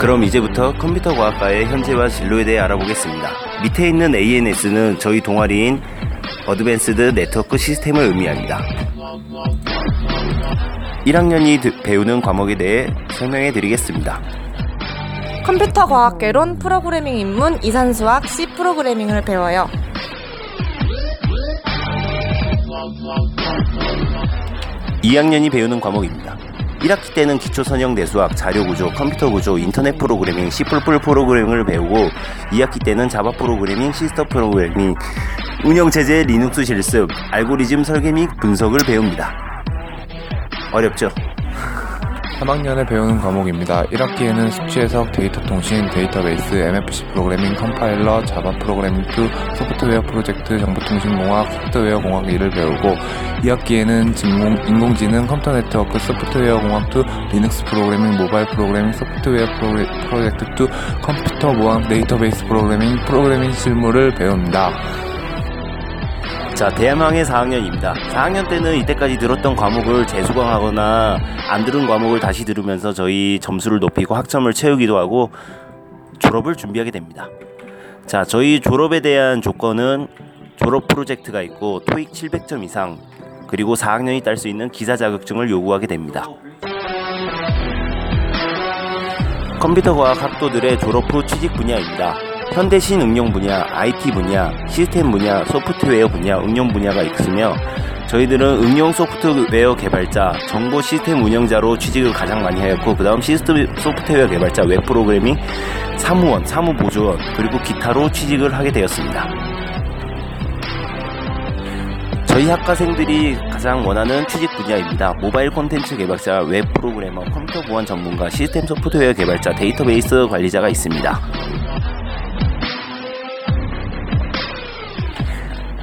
그럼 이제부터 컴퓨터 과학과의 현재와 진로에 대해 알아보겠습니다. 밑에 있는 ANS는 저희 동아리인 Advanced Network System을 의미합니다. 1학년이 배우는 과목에 대해 설명해 드리겠습니다. 컴퓨터 과학개론 프로그래밍 입문 이산수학 C 프로그래밍을 배워요. 2학년이 배우는 과목입니다. 1학기 때는 기초 선형 대수학, 자료 구조, 컴퓨터 구조, 인터넷 프로그래밍, C++ 프로그래밍을 배우고 2학기 때는 Java 프로그래밍, 시스템 프로그래밍, 운영 체제 리눅스 실습, 알고리즘 설계 및 분석을 배웁니다. 어렵죠? 3학년에 배우는 과목입니다. 1학기에는 수치 해석, 데이터 통신, 데이터베이스, MFC 프로그래밍, 컴파일러, Java 프로그래밍 2, 소프트웨어 프로젝트, 정보통신공학, 소프트웨어 공학 1을 배우고 2학기에는 진공, 인공지능, 컴퓨터 네트워크, 소프트웨어 공학 2, 리눅스 프로그래밍, 모바일 프로그래밍, 소프트웨어 프로그래, 프로젝트 2, 컴퓨터 보안, 데이터베이스 프로그래밍, 프로그래밍 실무를 배웁니다. 자, 대망의 4학년입니다. 4학년 때는 이때까지 들었던 과목을 재수강하거나 안 들은 과목을 다시 들으면서 저희 점수를 높이고 학점을 채우기도 하고 졸업을 준비하게 됩니다. 자, 저희 졸업에 대한 조건은 졸업 프로젝트가 있고 토익 700점 이상 그리고 4학년이 딸 수 있는 기사 자격증을 요구하게 됩니다. 컴퓨터 과학 학도들의 졸업 후 취직 분야입니다. 현대신 응용 분야, IT 분야, 시스템 분야, 소프트웨어 분야, 응용 분야가 있으며 저희들은 응용 소프트웨어 개발자, 정보 시스템 운영자로 취직을 가장 많이 하였고 그 다음 시스템 소프트웨어 개발자, 웹 프로그래밍, 사무원, 사무보조원 그리고 기타로 취직을 하게 되었습니다. 저희 학과생들이 가장 원하는 취직 분야입니다. 모바일 콘텐츠 개발자, 웹 프로그래머, 컴퓨터 보안 전문가, 시스템 소프트웨어 개발자, 데이터베이스 관리자가 있습니다.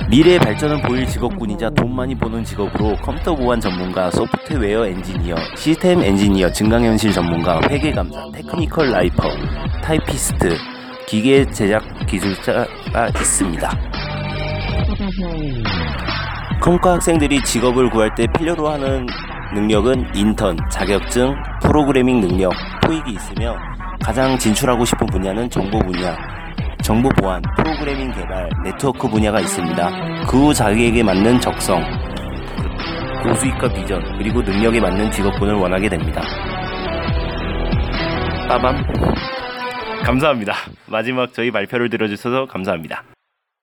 미래의 발전을 보일 직업군이자 돈 많이 버는 직업으로 컴퓨터 보안 전문가, 소프트웨어 엔지니어, 시스템 엔지니어, 증강현실 전문가, 회계감사, technical writer, 타이피스트, 기계 제작 기술자가 있습니다. 컴과 학생들이 직업을 구할 때 필요로 하는 능력은 인턴, 자격증, 프로그래밍 능력, 토익이 있으며 가장 진출하고 싶은 분야는 정보 분야, 정보 보안, 프로그래밍 개발, 네트워크 분야가 있습니다. 그 후 자기에게 맞는 적성, 고수익과 비전, 그리고 능력에 맞는 직업군을 원하게 됩니다. 빠밤. 감사합니다. 마지막 저희 발표를 들어주셔서 감사합니다.